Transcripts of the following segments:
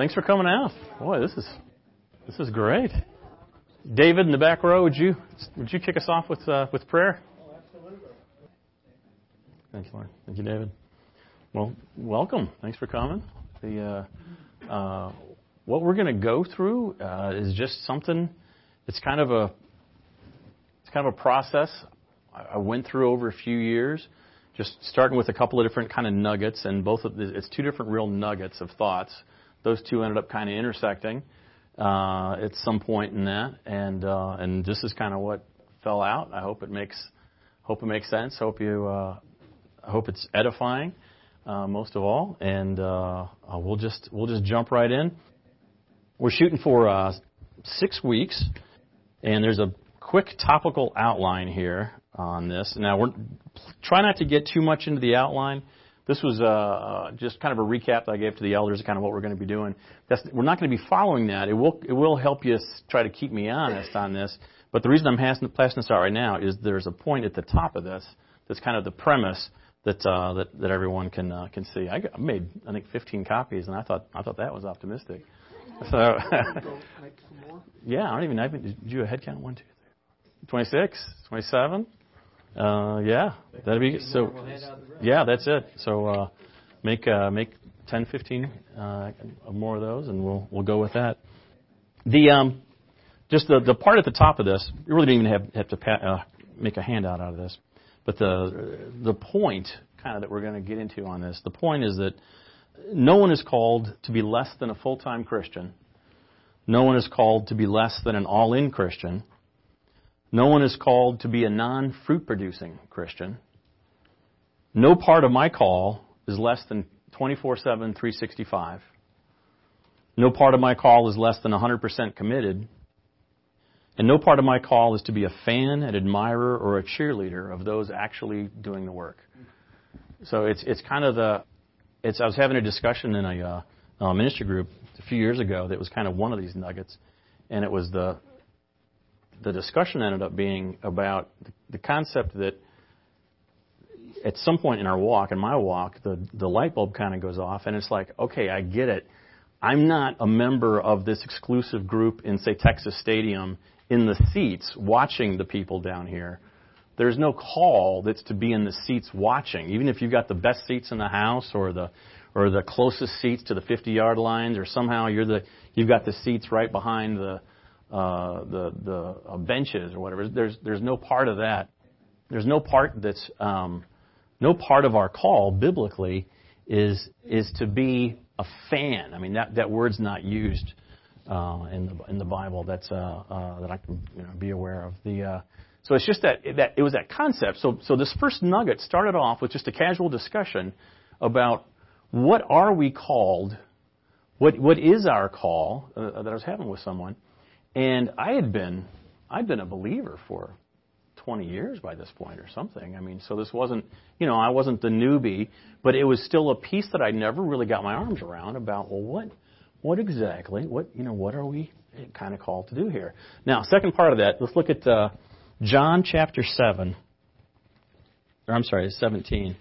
Thanks for coming out. Boy, this is this is great. David in the back row, would you would you kick us off with uh, with prayer? Oh, absolutely. Thank you, Lord. Thank you, David. Well, welcome. Thanks for coming. The uh, uh, what we're going to go through uh, is just something. It's kind of a it's kind of a process I went through over a few years, just starting with a couple of different kind of nuggets, and both of the, it's two different real nuggets of thoughts. Those two ended up kind of intersecting uh, at some point in that, and uh, and this is kind of what fell out. I hope it makes hope it makes sense. Hope you uh, I hope it's edifying uh, most of all, and uh, uh, we'll just we'll just jump right in. We're shooting for uh, six weeks, and there's a quick topical outline here on this. Now, we're try not to get too much into the outline. This was uh, uh, just kind of a recap that I gave to the elders, kind of what we're going to be doing. That's, we're not going to be following that. It will it will help you try to keep me honest on this. But the reason I'm passing, this out right now is there's a point at the top of this that's kind of the premise that uh, that, that everyone can uh, can see. I, got, I made I think 15 copies, and I thought I thought that was optimistic. So yeah, I don't even. I did you do a head count? One, two, three, 26, 27. Uh, yeah, that'd be so. Yeah, that's it. So uh, make uh, make 10, 15 uh, more of those, and we'll we'll go with that. The um, just the the part at the top of this, you really didn't even have have to pa- uh, make a handout out of this, but the the point kind of that we're going to get into on this, the point is that no one is called to be less than a full time Christian. No one is called to be less than an all in Christian. No one is called to be a non fruit producing Christian. No part of my call is less than 24 7, 365. No part of my call is less than 100% committed. And no part of my call is to be a fan, an admirer, or a cheerleader of those actually doing the work. So it's, it's kind of the, it's, I was having a discussion in a uh, ministry group a few years ago that was kind of one of these nuggets. And it was the, the discussion ended up being about the concept that at some point in our walk, in my walk, the, the light bulb kind of goes off, and it's like, okay, I get it. I'm not a member of this exclusive group in, say, Texas Stadium in the seats watching the people down here. There's no call that's to be in the seats watching, even if you've got the best seats in the house or the or the closest seats to the 50 yard lines, or somehow you're the you've got the seats right behind the uh, the the uh, benches or whatever. There's there's no part of that. There's no part that's um, no part of our call biblically is is to be a fan. I mean that that word's not used uh, in the in the Bible. That's uh, uh, that I can you know, be aware of. The uh, so it's just that that it was that concept. So so this first nugget started off with just a casual discussion about what are we called. What what is our call uh, that I was having with someone, and I had been, I'd been a believer for 20 years by this point or something. I mean, so this wasn't, you know, I wasn't the newbie, but it was still a piece that I never really got my arms around about, well, what, what exactly, what, you know, what are we kind of called to do here? Now, second part of that, let's look at uh, John chapter 7. Or I'm sorry, 17.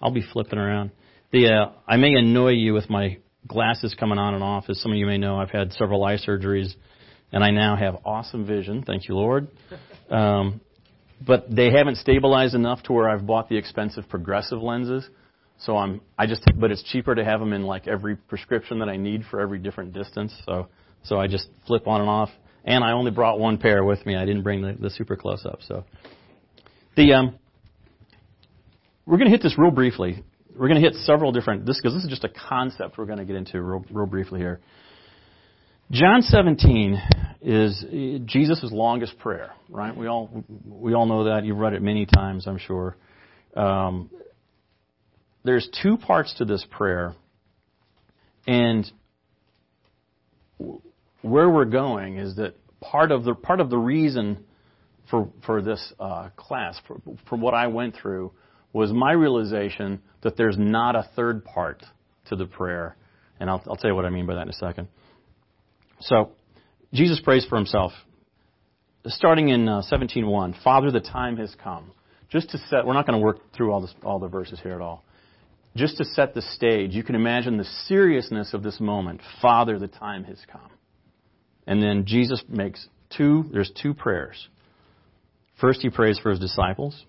I'll be flipping around. The uh, I may annoy you with my glasses coming on and off. As some of you may know, I've had several eye surgeries and I now have awesome vision. Thank you, Lord. Um, but they haven't stabilized enough to where I've bought the expensive progressive lenses. So I'm, I just, but it's cheaper to have them in like every prescription that I need for every different distance. So, so I just flip on and off. And I only brought one pair with me. I didn't bring the, the super close up. So, the um, we're going to hit this real briefly. We're going to hit several different this because this is just a concept we're going to get into real, real briefly here. John 17 is Jesus' longest prayer, right? We all we all know that. You've read it many times, I'm sure. Um, there's two parts to this prayer, and where we're going is that part of the part of the reason for for this uh, class, for, what I went through, was my realization that there's not a third part to the prayer, and I'll, I'll tell you what I mean by that in a second. So, Jesus prays for himself. Starting in uh, 17.1, Father, the time has come. Just to set, we're not going to work through all, this, all the verses here at all. just to set the stage, you can imagine the seriousness of this moment. Father, the time has come. And then Jesus makes two, there's two prayers. First, he prays for his disciples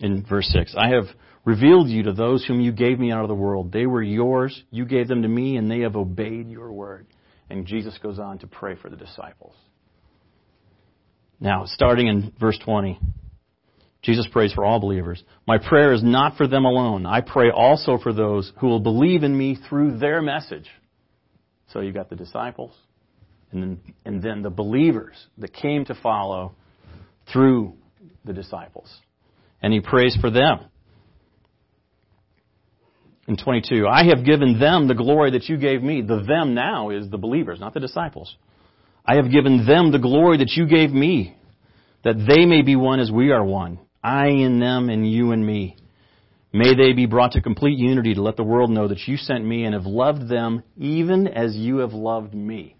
in verse 6. I have revealed you to those whom you gave me out of the world. They were yours. You gave them to me, and they have obeyed your word. And Jesus goes on to pray for the disciples. Now, starting in verse 20, Jesus prays for all believers. My prayer is not for them alone. I pray also for those who will believe in me through their message. So you got the disciples, and then, and then the believers that came to follow through the disciples. And he prays for them. In 22, I have given them the glory that you gave me. The them now is the believers, not the disciples. I have given them the glory that you gave me, that they may be one as we are one. I in them and you in me. May they be brought to complete unity to let the world know that you sent me and have loved them even as you have loved me.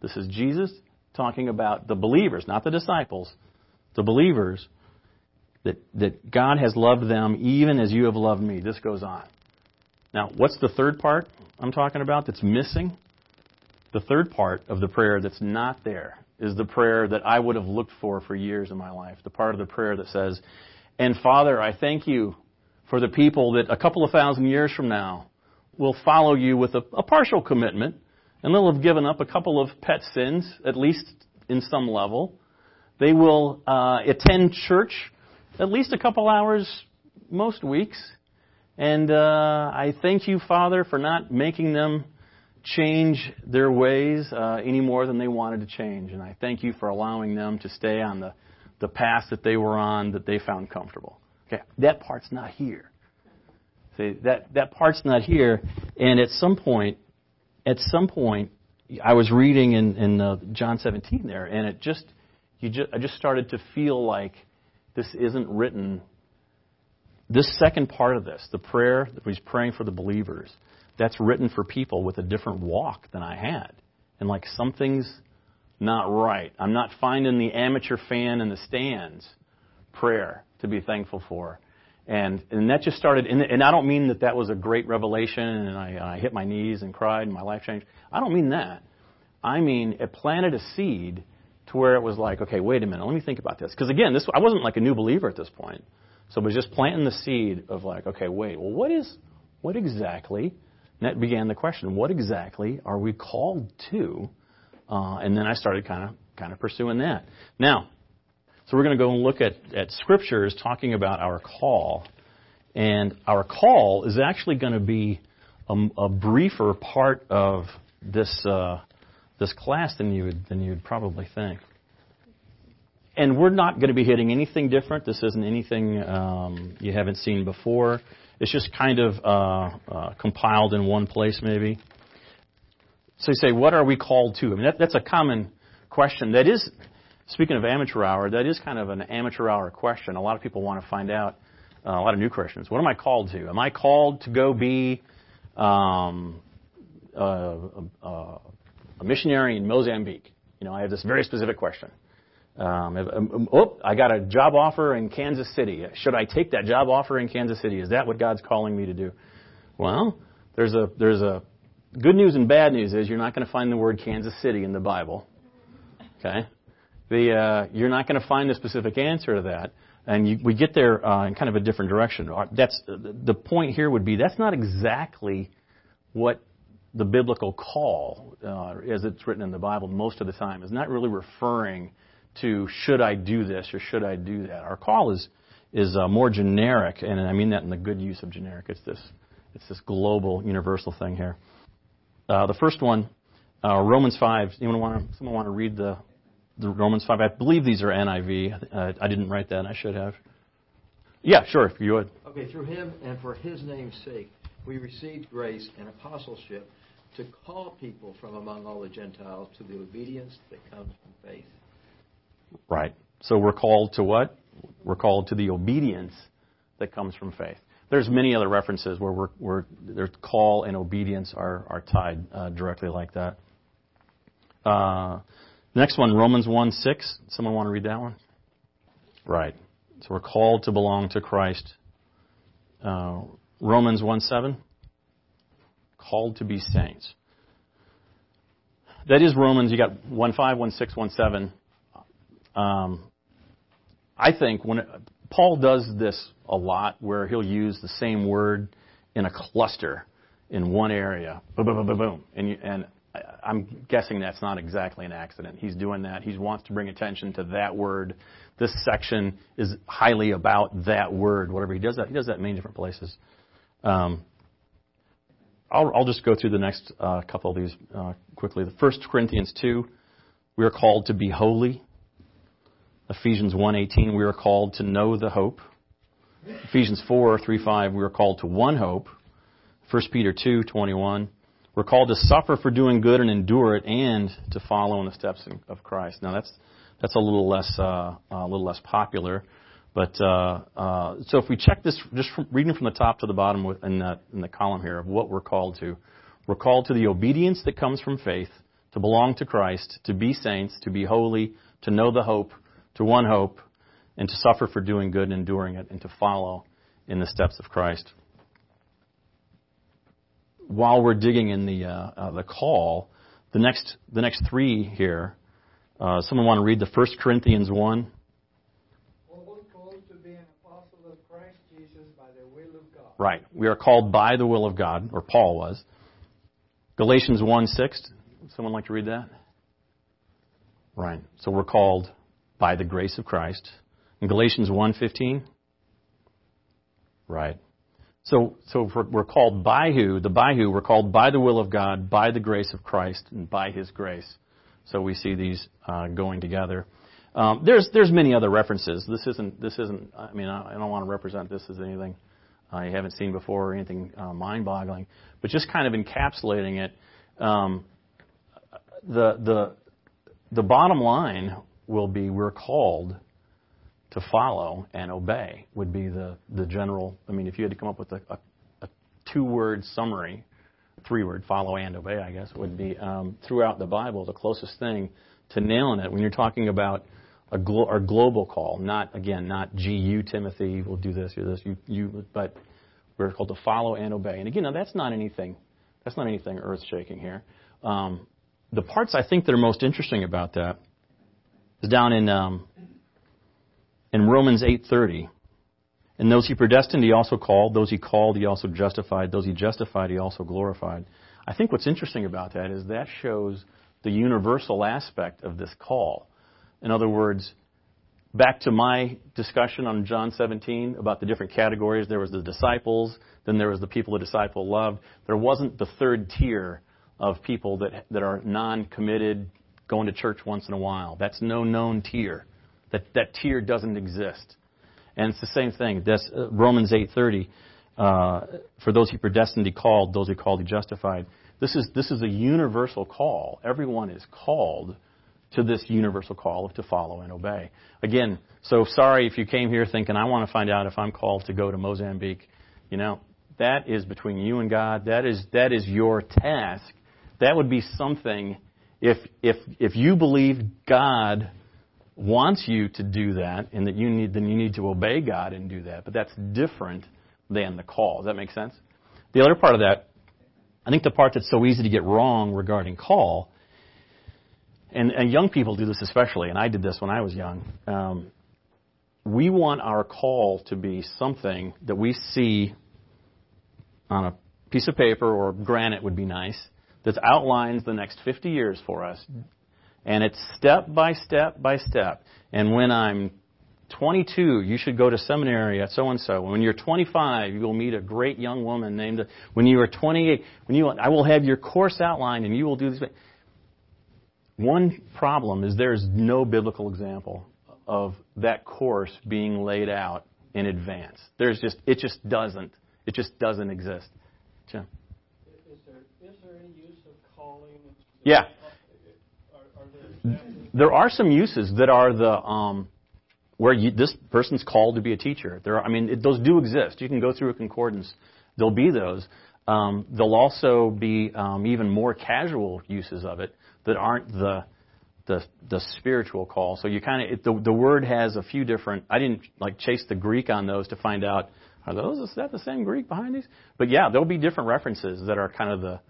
This is Jesus talking about the believers, not the disciples, the believers, that, that God has loved them even as you have loved me. This goes on. Now, what's the third part I'm talking about that's missing? The third part of the prayer that's not there is the prayer that I would have looked for for years in my life. The part of the prayer that says, And Father, I thank you for the people that a couple of thousand years from now will follow you with a, a partial commitment, and they'll have given up a couple of pet sins, at least in some level. They will uh, attend church at least a couple hours most weeks. And uh, I thank you, Father, for not making them change their ways uh, any more than they wanted to change. And I thank you for allowing them to stay on the, the path that they were on that they found comfortable. Okay, that part's not here. See, that, that part's not here. And at some point, at some point, I was reading in, in uh, John 17 there, and it just, you just, I just started to feel like this isn't written this second part of this, the prayer that he's praying for the believers, that's written for people with a different walk than I had. And like something's not right. I'm not finding the amateur fan in the stands prayer to be thankful for. And, and that just started, and, and I don't mean that that was a great revelation and I, I hit my knees and cried and my life changed. I don't mean that. I mean, it planted a seed to where it was like, okay, wait a minute, let me think about this. Because again, this, I wasn't like a new believer at this point. So it was just planting the seed of like, okay, wait, well, what is, what exactly? And that began the question: What exactly are we called to? Uh, and then I started kind of, kind of pursuing that. Now, so we're going to go and look at, at scriptures talking about our call, and our call is actually going to be a, a briefer part of this uh, this class than you would than you would probably think and we're not going to be hitting anything different. This isn't anything um, you haven't seen before. It's just kind of uh, uh, compiled in one place, maybe. So you say, what are we called to? I mean, that, that's a common question. That is, speaking of amateur hour, that is kind of an amateur hour question. A lot of people want to find out. Uh, a lot of new Christians. What am I called to? Am I called to go be um, a, a, a missionary in Mozambique? You know, I have this very specific question. Um, um, um, oh, I got a job offer in Kansas City. Should I take that job offer in Kansas City? Is that what God's calling me to do? Well, there's a there's a good news and bad news is you're not going to find the word Kansas City in the Bible. Okay, the uh, you're not going to find a specific answer to that, and you, we get there uh, in kind of a different direction. Uh, that's the point here would be that's not exactly what the biblical call, uh, as it's written in the Bible, most of the time is not really referring to should I do this or should I do that. Our call is is uh, more generic, and I mean that in the good use of generic. It's this it's this global, universal thing here. Uh, the first one, uh, Romans five. Anyone want to, someone want to read the the Romans five? I believe these are NIV. I didn't write that. I should have. Yeah, sure, if you would. Okay, through him and for his name's sake, we received grace and apostleship to call people from among all the Gentiles to the obedience that comes from faith. Right. So we're called to what? We're called to the obedience that comes from faith. There's many other references where we're, we're there's call and obedience are, are tied uh, directly like that. Uh, next one, Romans 1 6. Someone want to read that one? Right. So we're called to belong to Christ. Uh, Romans 1 7. called to be saints. That is Romans. You got one five, one six, one seven. Um, I think when it, Paul does this a lot, where he'll use the same word in a cluster in one area, boom, boom, boom, boom, and you, and I'm guessing that's not exactly an accident. He's doing that. He wants to bring attention to that word. This section is highly about that word. Whatever he does that, he does that in many different places. Um, I'll, I'll, just go through the next uh, couple of these uh, quickly. The First Corinthians two, we are called to be holy. Ephesians 1:18, we are called to know the hope. Ephesians 4:3-5, we are called to one hope. 1 Peter 2:21, we're called to suffer for doing good and endure it, and to follow in the steps of Christ. Now that's that's a little less uh, a little less popular, but uh, uh, so if we check this, just from, reading from the top to the bottom in the, in the column here of what we're called to, we're called to the obedience that comes from faith, to belong to Christ, to be saints, to be holy, to know the hope, to one hope, and to suffer for doing good and enduring it, and to follow in the steps of Christ while we're digging in the uh, uh, the call, the next the next three here. Uh, someone want to read the First Corinthians one. Right. We are called by the will of God, or Paul was. Galatians 1 6. Would Someone like to read that? Right. So we're called by the grace of Christ. In Galatians 1.15? Right. So, so we're called by who? The by who? We're called by the will of God, by the grace of Christ, and by His grace. So we see these uh, going together. Um, there's there's many other references. This isn't this isn't. I mean, I, don't want to represent this as anything I haven't seen before or anything uh, mind-boggling, but just kind of encapsulating it. Um, the the the bottom line will be we're called to follow and obey would be the, the general. I mean, if you had to come up with a, a, a two word summary, three word, follow and obey, I guess, would be um, throughout the Bible the closest thing to nailing it when you're talking about a, glo- a global call, not, again, not GU Timothy, we'll do this, do this, you, you, but we're called to follow and obey. And again, now that's not anything, that's not anything earth shaking here. Um, the parts I think that are most interesting about that is down in um, in Romans 8:30. And those he predestined, he also called. Those he called, he also justified. Those he justified, he also glorified. I think what's interesting about that is that shows the universal aspect of this call. In other words, back to my discussion on John 17 about the different categories. There was the disciples, then there was the people the disciple loved. There wasn't the third tier of people that that are non-committed, going to church once in a while. That's no known tier. That, that tier doesn't exist. And it's the same thing. That's uh, Romans 8:30. Uh, for those he predestined, he called. Those he called, he justified. This is this is a universal call. Everyone is called to this universal call of to follow and obey. Again, so sorry if you came here thinking I want to find out if I'm called to go to Mozambique. You know, that is between you and God. That is that is your task. That would be something if if if you believe God wants you to do that and that you need then you need to obey God and do that. But that's different than the call. Does that make sense? The other part of that, I think the part that's so easy to get wrong regarding call, and, and young people do this especially, and I did this when I was young. Um, we want our call to be something that we see on a piece of paper or granite would be nice that outlines the next 50 years for us and it's step by step by step. And when I'm 22, you should go to seminary at so and so. When you're 25, you will meet a great young woman named. When you are 28, when you, I will have your course outlined, and you will do this. One problem is there is no biblical example of that course being laid out in advance. There's just it just doesn't it just doesn't exist. Jim. Is there is there any use of calling? Yeah there are some uses that are the um, where you, this person's called to be a teacher. There, are, I mean, it, those do exist. You can go through a concordance. There'll be those. Um, there'll also be um, even more casual uses of it that aren't the the, the spiritual call. So you kind of the the word has a few different. I didn't like chase the Greek on those to find out. are those is that the same Greek behind these? But yeah, there'll be different references that are kind of the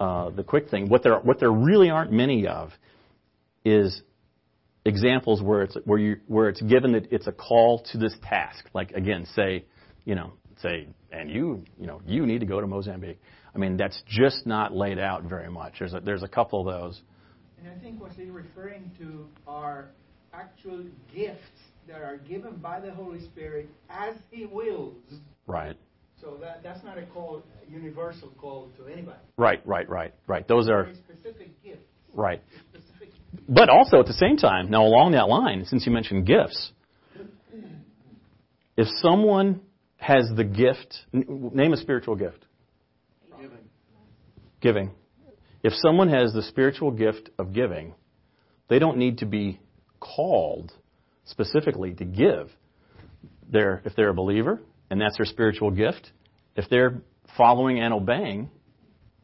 uh, the quick thing. What there what there really aren't many of is examples where it's where you where it's given that it's a call to this task. Like again, say, you know, say, and you you know you need to go to Mozambique. I mean, that's just not laid out very much. There's a, there's a couple of those. And I think what they're referring to are actual gifts that are given by the Holy Spirit as He wills. Right. So that, that's not a call, a universal call to anybody. Right, right, right, right. Those are specific gifts. right. Specific. But also at the same time, now along that line, since you mentioned gifts, if someone has the gift, n- name a spiritual gift. Giving. Giving. If someone has the spiritual gift of giving, they don't need to be called specifically to give. They're, if they're a believer and that's their spiritual gift, if they're following and obeying,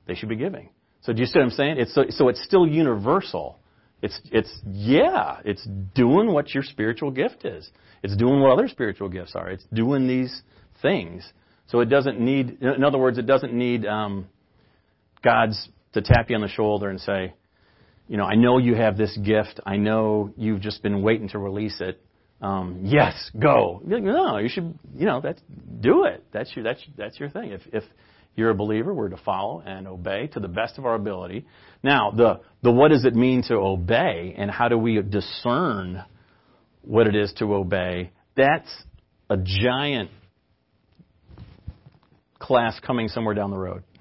they should be giving. So do you see what I'm saying? It's so, so it's still universal. It's it's yeah, it's doing what your spiritual gift is. It's doing what other spiritual gifts are. It's doing these things. So it doesn't need. In other words, it doesn't need um, God's to tap you on the shoulder and say, you know, I know you have this gift. I know you've just been waiting to release it. Um, yes, go. No, you should. You know, that's do it. That's your that's that's your thing. If if you're a believer, we're to follow and obey to the best of our ability. Now, the the what does it mean to obey, and how do we discern what it is to obey? That's a giant class coming somewhere down the road.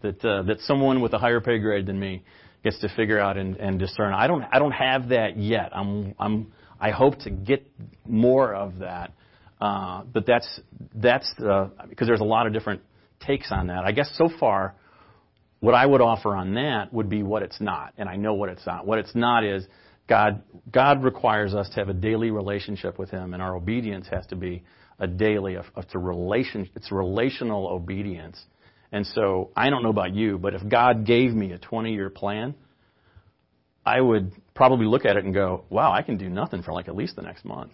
That uh, that someone with a higher pay grade than me gets to figure out and, and discern. I don't I don't have that yet. I'm I'm I hope to get more of that. Uh, but that's that's the, because there's a lot of different takes on that. I guess so far, what I would offer on that would be what it's not, and I know what it's not. What it's not is God. God requires us to have a daily relationship with Him, and our obedience has to be a daily. It's a relation. It's relational obedience. And so I don't know about you, but if God gave me a 20-year plan, I would probably look at it and go, "Wow, I can do nothing for like at least the next month."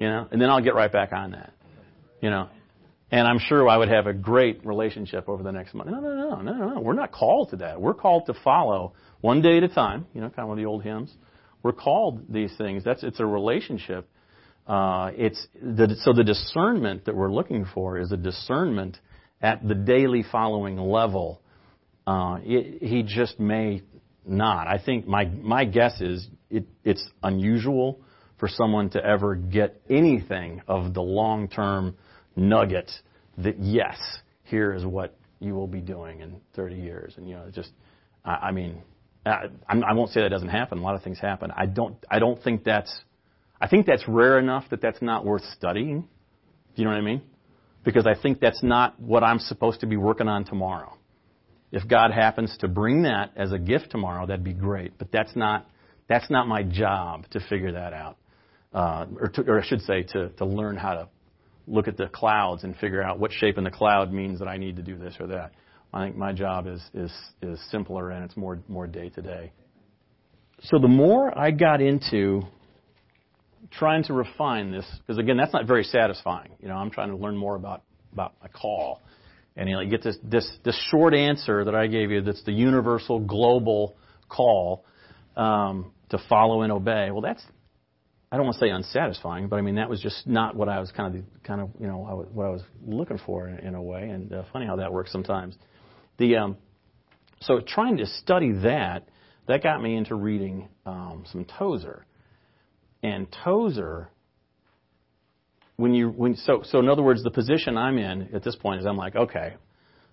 You know, and then I'll get right back on that. You know, and I'm sure I would have a great relationship over the next month. No, no, no, no, no, no. We're not called to that. We're called to follow one day at a time. You know, kind of the old hymns. We're called these things. That's it's a relationship. Uh, it's the, so the discernment that we're looking for is a discernment at the daily following level. Uh, it, he just may not. I think my my guess is it, it's unusual for someone to ever get anything of the long term nugget that yes, here is what you will be doing in 30 years, and you know, just I, I mean, I, I won't say that doesn't happen. A lot of things happen. I don't I don't think that's I think that's rare enough that that's not worth studying. Do you know what I mean? Because I think that's not what I'm supposed to be working on tomorrow. If God happens to bring that as a gift tomorrow, that'd be great. But that's not that's not my job to figure that out, uh, or, to, or I should say to to learn how to look at the clouds and figure out what shape in the cloud means that I need to do this or that. I think my job is is is simpler and it's more more day to day. So the more I got into trying to refine this, because again, that's not very satisfying. You know, I'm trying to learn more about about my call, and you, know, you get this this this short answer that I gave you. That's the universal global call um, to follow and obey. Well, that's I don't want to say unsatisfying, but I mean that was just not what I was kind of kind of you know what I was looking for in, in a way. And uh, funny how that works sometimes. The um, so trying to study that that got me into reading um, some Tozer. And Tozer, when you when so so in other words, the position I'm in at this point is I'm like, okay,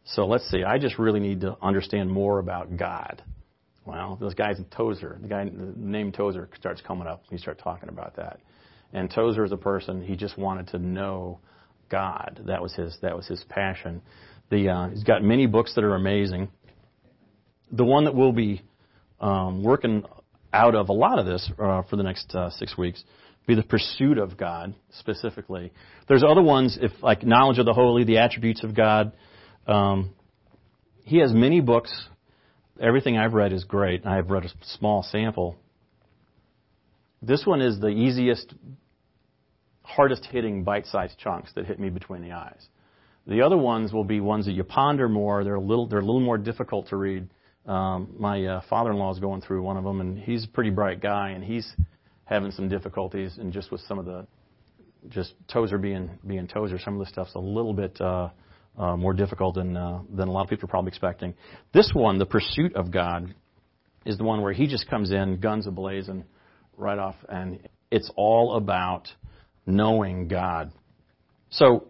so let's see, I just really need to understand more about God. Well, this guys Tozer, the guy the name Tozer starts coming up. We start talking about that, and Tozer is a person he just wanted to know God. That was his that was his passion. The uh, he's got many books that are amazing. The one that we'll be um, working out of a lot of this uh, for the next uh, six weeks be the pursuit of God specifically. There's other ones, if like knowledge of the holy, the attributes of God. Um, he has many books. Everything I've read is great. I've read a small sample. This one is the easiest, hardest hitting bite sized chunks that hit me between the eyes. The other ones will be ones that you ponder more. They're a little, they're a little more difficult to read. Um, my uh, father-in-law is going through one of them, and he's a pretty bright guy, and he's having some difficulties, and just with some of the, just Tozer being being Tozer, some of the stuff's a little bit uh, uh, more difficult than uh, than a lot of people are probably expecting. This one, the pursuit of God, is the one where he just comes in, guns ablazing, right off, and it's all about knowing God. So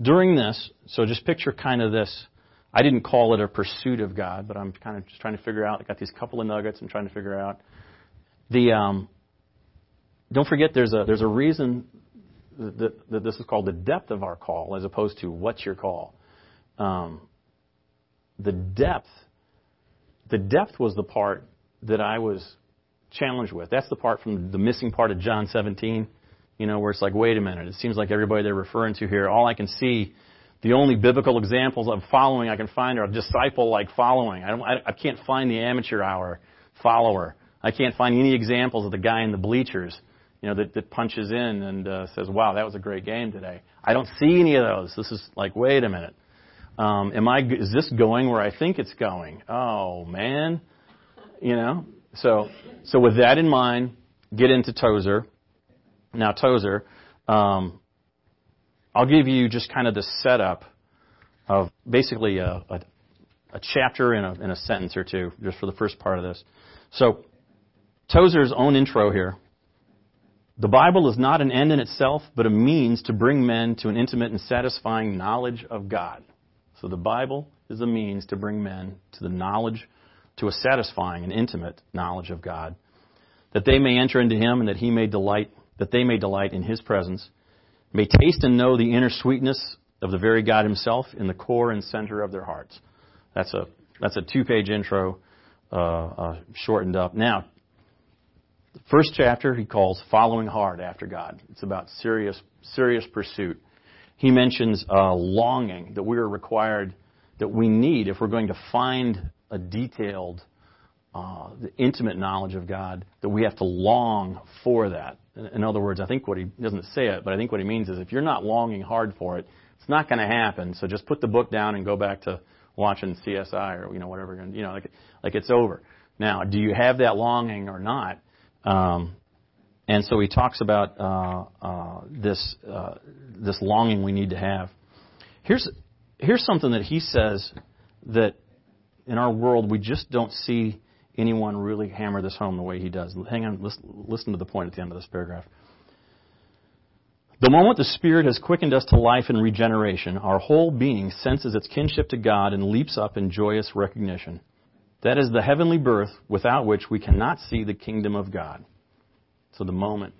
during this, so just picture kind of this. I didn't call it a pursuit of God, but I'm kind of just trying to figure out. I got these couple of nuggets I'm trying to figure out. The um, don't forget there's a there's a reason that, that this is called the depth of our call as opposed to what's your call. Um, the depth, the depth was the part that I was challenged with. That's the part from the missing part of John 17 you know, where it's like, wait a minute, it seems like everybody they're referring to here, all I can see, the only biblical examples of following I can find are disciple-like following. I, don't, I, I can't find the amateur hour follower. I can't find any examples of the guy in the bleachers, you know, that, that punches in and uh, says, "Wow, that was a great game today." I don't see any of those. This is like, wait a minute, um, am I? Is this going where I think it's going? Oh man, you know. So, so with that in mind, get into Tozer. Now, Tozer, um, I'll give you just kind of the setup of basically a, a, a chapter in a, in a sentence or two, just for the first part of this. So, Tozer's own intro here. The Bible is not an end in itself, but a means to bring men to an intimate and satisfying knowledge of God. So the Bible is a means to bring men to the knowledge, to a satisfying and intimate knowledge of God, that they may enter into Him and that He may delight that they may delight in his presence, may taste and know the inner sweetness of the very God himself in the core and center of their hearts. That's a, that's a two page intro, uh, uh, shortened up. Now, the first chapter he calls Following Hard After God. It's about serious, serious pursuit. He mentions longing that we are required, that we need if we're going to find a detailed, uh, the intimate knowledge of God, that we have to long for that. In other words, I think what he doesn't say it, but I think what he means is if you're not longing hard for it, it's not going to happen. So just put the book down and go back to watching CSI or you know whatever. You know, like like it's over. Now, do you have that longing or not? Um, and so he talks about uh, uh, this uh, this longing we need to have. Here's here's something that he says that in our world we just don't see anyone really hammer this home the way he does. Hang on, listen, listen to the point at the end of this paragraph. The moment the Spirit has quickened us to life and regeneration, our whole being senses its kinship to God and leaps up in joyous recognition. That is the heavenly birth without which we cannot see the kingdom of God. So the moment.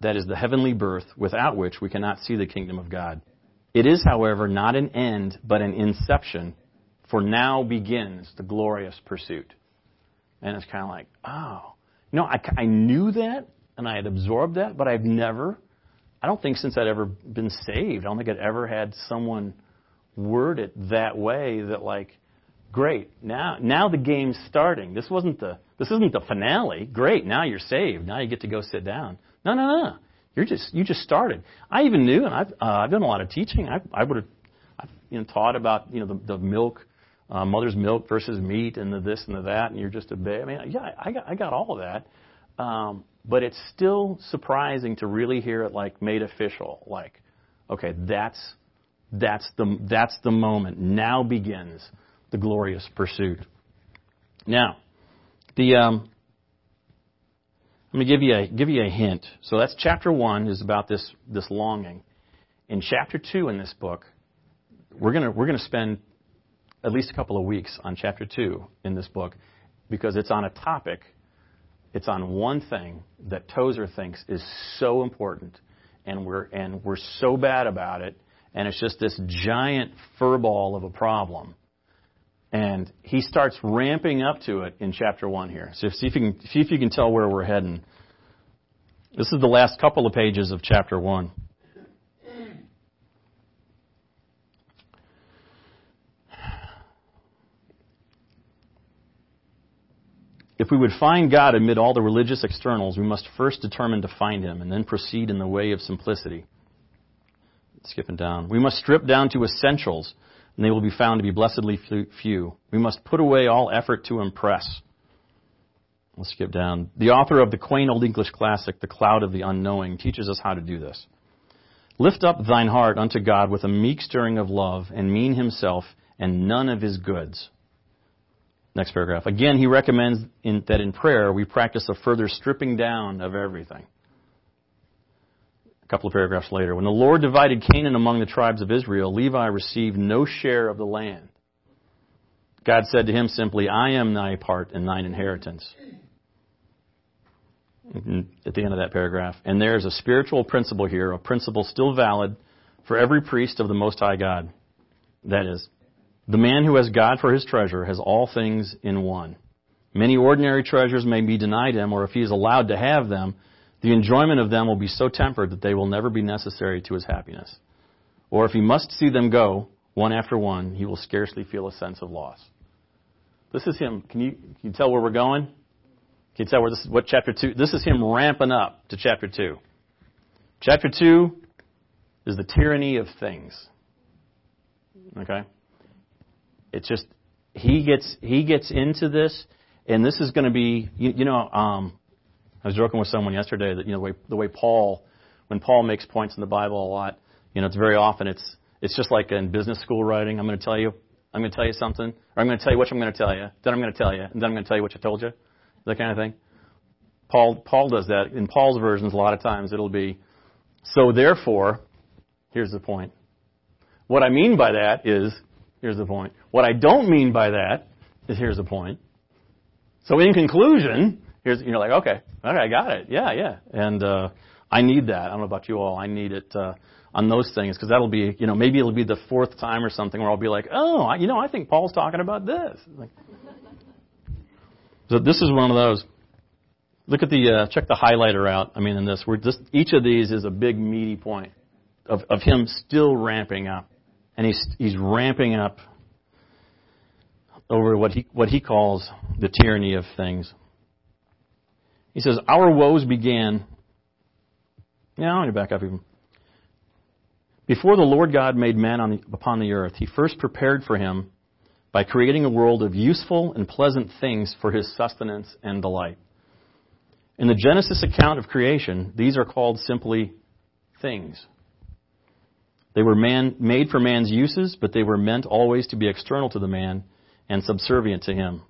That is the heavenly birth without which we cannot see the kingdom of God. It is, however, not an end, but an inception, for now begins the glorious pursuit. And it's kind of like, oh. You know, I, I knew that and I had absorbed that, but I've never, I don't think since I'd ever been saved, I don't think I'd ever had someone word it that way that like, great, now, now the game's starting. This wasn't the, this isn't the finale. Great, now you're saved. Now you get to go sit down. No, no, no. You're just, you just started. I even knew, and I've, uh, I've done a lot of teaching. I, I would have, I've, you know, taught about, you know, the, the milk uh, mother's milk versus meat and the this and the that, and you're just a baby. I mean, yeah, I got I got all of that, um, but it's still surprising to really hear it like made official. Like, okay, that's that's the that's the moment. Now begins the glorious pursuit. Now, the um, to give you a give you a hint. So that's chapter one is about this this longing. In chapter two in this book, we're gonna we're gonna spend at least a couple of weeks on chapter 2 in this book because it's on a topic, it's on one thing that Tozer thinks is so important, and we're, and we're so bad about it, and it's just this giant furball of a problem. And he starts ramping up to it in chapter 1 here. So see if you can, see if you can tell where we're heading. This is the last couple of pages of chapter 1. If we would find God amid all the religious externals, we must first determine to find Him and then proceed in the way of simplicity. Skipping down. We must strip down to essentials, and they will be found to be blessedly few. We must put away all effort to impress. We'll skip down. The author of the quaint old English classic, The Cloud of the Unknowing, teaches us how to do this. Lift up thine heart unto God with a meek stirring of love, and mean himself, and none of his goods. Next paragraph. Again, he recommends in, that in prayer we practice a further stripping down of everything. A couple of paragraphs later. When the Lord divided Canaan among the tribes of Israel, Levi received no share of the land. God said to him simply, I am thy part and thine inheritance. At the end of that paragraph. And there's a spiritual principle here, a principle still valid for every priest of the Most High God. That is, the man who has God for his treasure has all things in one. Many ordinary treasures may be denied him, or if he is allowed to have them, the enjoyment of them will be so tempered that they will never be necessary to his happiness. Or if he must see them go, one after one, he will scarcely feel a sense of loss. This is him. Can you, can you tell where we're going? Can you tell where this is, what chapter 2? This is him ramping up to chapter 2. Chapter 2 is the tyranny of things. Okay? It's just he gets he gets into this, and this is going to be you, you know um, I was joking with someone yesterday that you know the way, the way Paul when Paul makes points in the Bible a lot, you know it's very often it's it's just like in business school writing. I'm going to tell you I'm going to tell you something, or I'm going to tell you what I'm going to tell you, then I'm going to tell you, and then I'm going to tell you what I told you, that kind of thing. Paul Paul does that in Paul's versions. A lot of times it'll be so therefore. Here's the point. What I mean by that is Here's the point. What I don't mean by that is here's the point. So in conclusion, here's you're like, okay, okay, I got it. Yeah, yeah. And uh, I need that. I don't know about you all. I need it uh, on those things because that'll be, you know, maybe it'll be the fourth time or something where I'll be like, oh, I, you know, I think Paul's talking about this. Like, so this is one of those. Look at the uh, check the highlighter out. I mean, in this, we're just each of these is a big meaty point of of him still ramping up and he's he's ramping up over what he what he calls the tyranny of things. He says, "Our woes began." Yeah, let me back up even. Before the Lord God made man the, upon the earth, He first prepared for him by creating a world of useful and pleasant things for his sustenance and delight. In the Genesis account of creation, these are called simply things. They were man, made for man's uses, but they were meant always to be external to the man and subservient to him.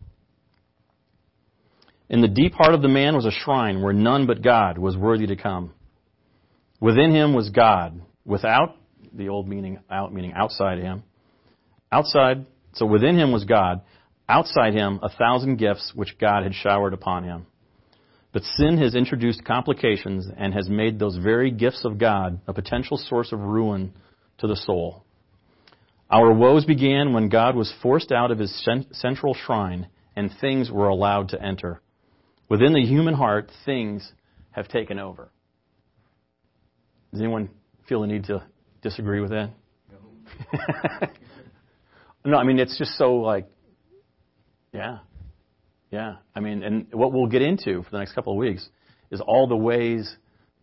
In the deep heart of the man was a shrine where none but God was worthy to come. Within him was God. Without, the old meaning out, meaning outside him. Outside, so within him was God. Outside him, a thousand gifts which God had showered upon him. But sin has introduced complications and has made those very gifts of God a potential source of ruin to the soul. Our woes began when God was forced out of his central shrine and things were allowed to enter. Within the human heart, things have taken over. Does anyone feel the need to disagree with that? No. no, I mean, it's just so like, yeah. Yeah. I mean, and what we'll get into for the next couple of weeks is all the ways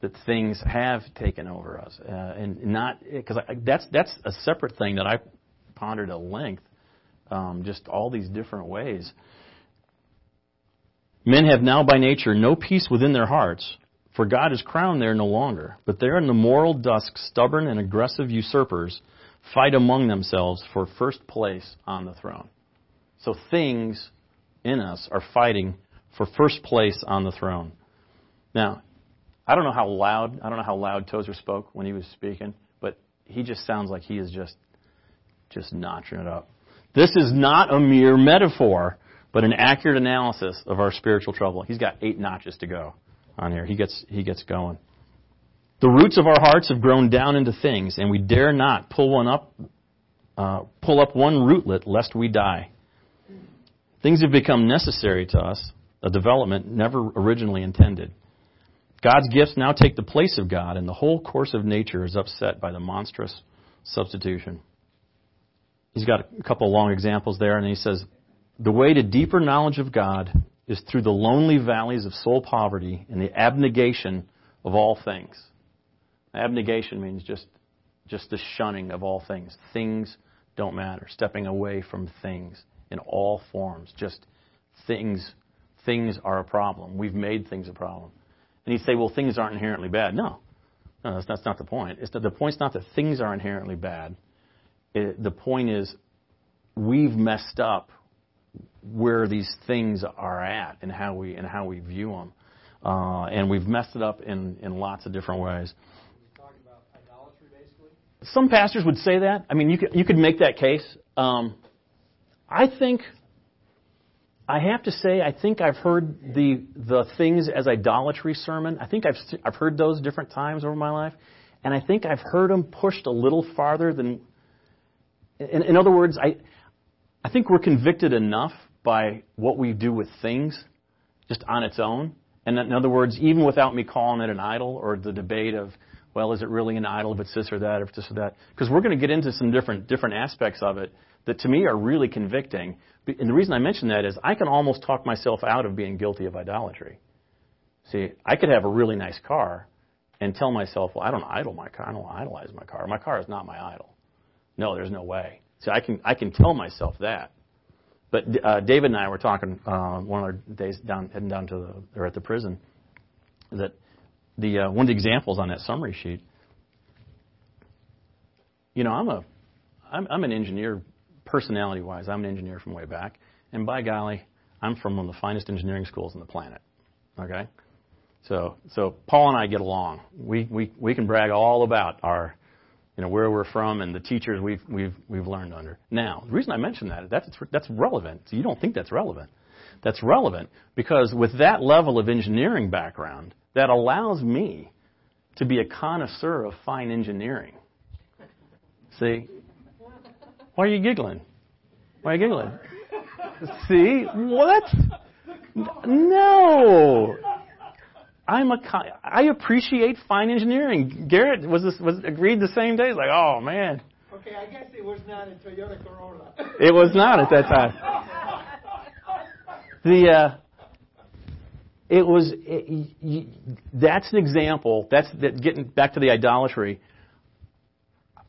that things have taken over us, uh, and not because that's that's a separate thing that I pondered at length. Um, just all these different ways. Men have now by nature no peace within their hearts, for God is crowned there no longer. But there in the moral dusk, stubborn and aggressive usurpers fight among themselves for first place on the throne. So things in us are fighting for first place on the throne. Now, I don't know how loud, I don't know how loud Tozer spoke when he was speaking, but he just sounds like he is just, just notching it up. This is not a mere metaphor, but an accurate analysis of our spiritual trouble. He's got eight notches to go on here. He gets, he gets going. The roots of our hearts have grown down into things, and we dare not pull one up, uh, pull up one rootlet lest we die. Things have become necessary to us, a development never originally intended. God's gifts now take the place of God, and the whole course of nature is upset by the monstrous substitution. He's got a couple long examples there, and he says, The way to deeper knowledge of God is through the lonely valleys of soul poverty and the abnegation of all things. Abnegation means just, just the shunning of all things. Things don't matter. Stepping away from things in all forms. Just things, things are a problem. We've made things a problem. And you say, well, things aren't inherently bad. No. No, that's, that's not the point. It's the point's not that things are inherently bad. It, the point is we've messed up where these things are at and how we and how we view them, uh, and we've messed it up in in lots of different ways. Some pastors would say that. I mean, you could you could make that case. Um, I think. I have to say, I think I've heard the the things as idolatry sermon. I think I've I've heard those different times over my life, and I think I've heard them pushed a little farther than. In, in other words, I I think we're convicted enough by what we do with things just on its own. And in other words, even without me calling it an idol or the debate of, well, is it really an idol if it's this or that, or if this or that? Because we're going to get into some different different aspects of it that to me are really convicting. And the reason I mention that is I can almost talk myself out of being guilty of idolatry. See, I could have a really nice car and tell myself, well, I don't idol my car. I don't idolize my car. My car is not my idol. No, there's no way. See, I can I can tell myself that. But uh, David and I were talking uh, one of our days down heading down to the or at the prison that the uh, one of the examples on that summary sheet. You know, I'm a I'm, I'm an engineer personality wise. I'm an engineer from way back, and by golly, I'm from one of the finest engineering schools on the planet. Okay, so so Paul and I get along. We we we can brag all about our you know, where we're from and the teachers we've, we've, we've learned under. Now, the reason I mention that, that's, that's relevant. So you don't think that's relevant. That's relevant because with that level of engineering background, that allows me to be a connoisseur of fine engineering. See? Why are you giggling? Why are you giggling? See? What? No. I'm a, I appreciate fine engineering. Garrett was this, was agreed the same day. He's like, oh man. Okay, I guess it was not a Toyota Corolla. it was not at that time. the uh, it was it, you, that's an example. That's that, getting back to the idolatry.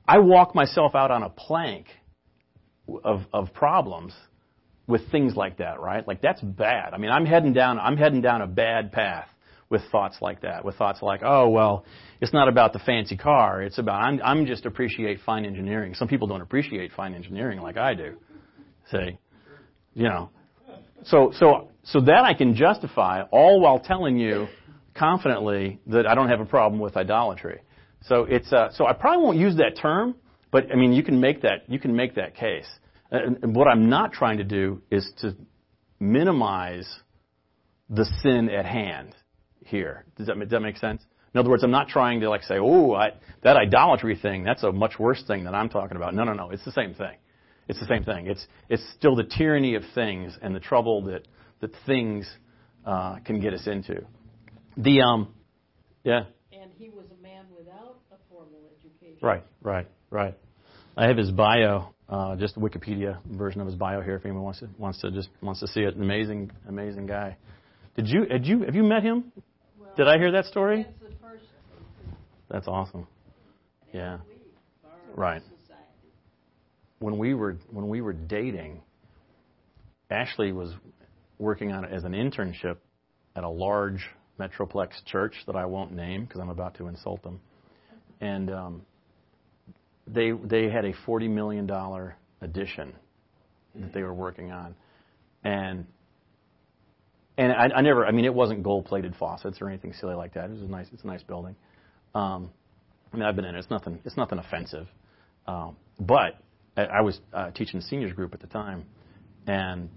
I walk myself out on a plank of of problems with things like that, right? Like that's bad. I mean, I'm heading down I'm heading down a bad path with thoughts like that, with thoughts like, oh, well, it's not about the fancy car. It's about, I'm, I'm just appreciate fine engineering. Some people don't appreciate fine engineering like I do. See? You know. So, so, so that I can justify all while telling you confidently that I don't have a problem with idolatry. So it's, uh, so I probably won't use that term, but I mean, you can make that, you can make that case. And, and what I'm not trying to do is to minimize the sin at hand here. Does that, does that make sense? In other words, I'm not trying to like say, oh, I, that idolatry thing, that's a much worse thing than I'm talking about. No, no, no. It's the same thing. It's the same thing. It's, it's still the tyranny of things and the trouble that, that things uh, can get us into. The, um, yeah. And he was a man without a formal education. Right, right, right. I have his bio, uh, just a Wikipedia version of his bio here if anyone wants to, wants to just wants to see it. An amazing, amazing guy. Did you, had you, have you met him? Did I hear that story? That's awesome. Yeah. Right. When we were when we were dating, Ashley was working on it as an internship at a large metroplex church that I won't name because I'm about to insult them, and um, they they had a forty million dollar addition that they were working on, and and I, I never, I mean, it wasn't gold-plated faucets or anything silly like that. It was a nice, it's a nice building. Um, I mean, I've been in it. It's nothing, it's nothing offensive. Um, but I, I was uh, teaching the seniors group at the time, and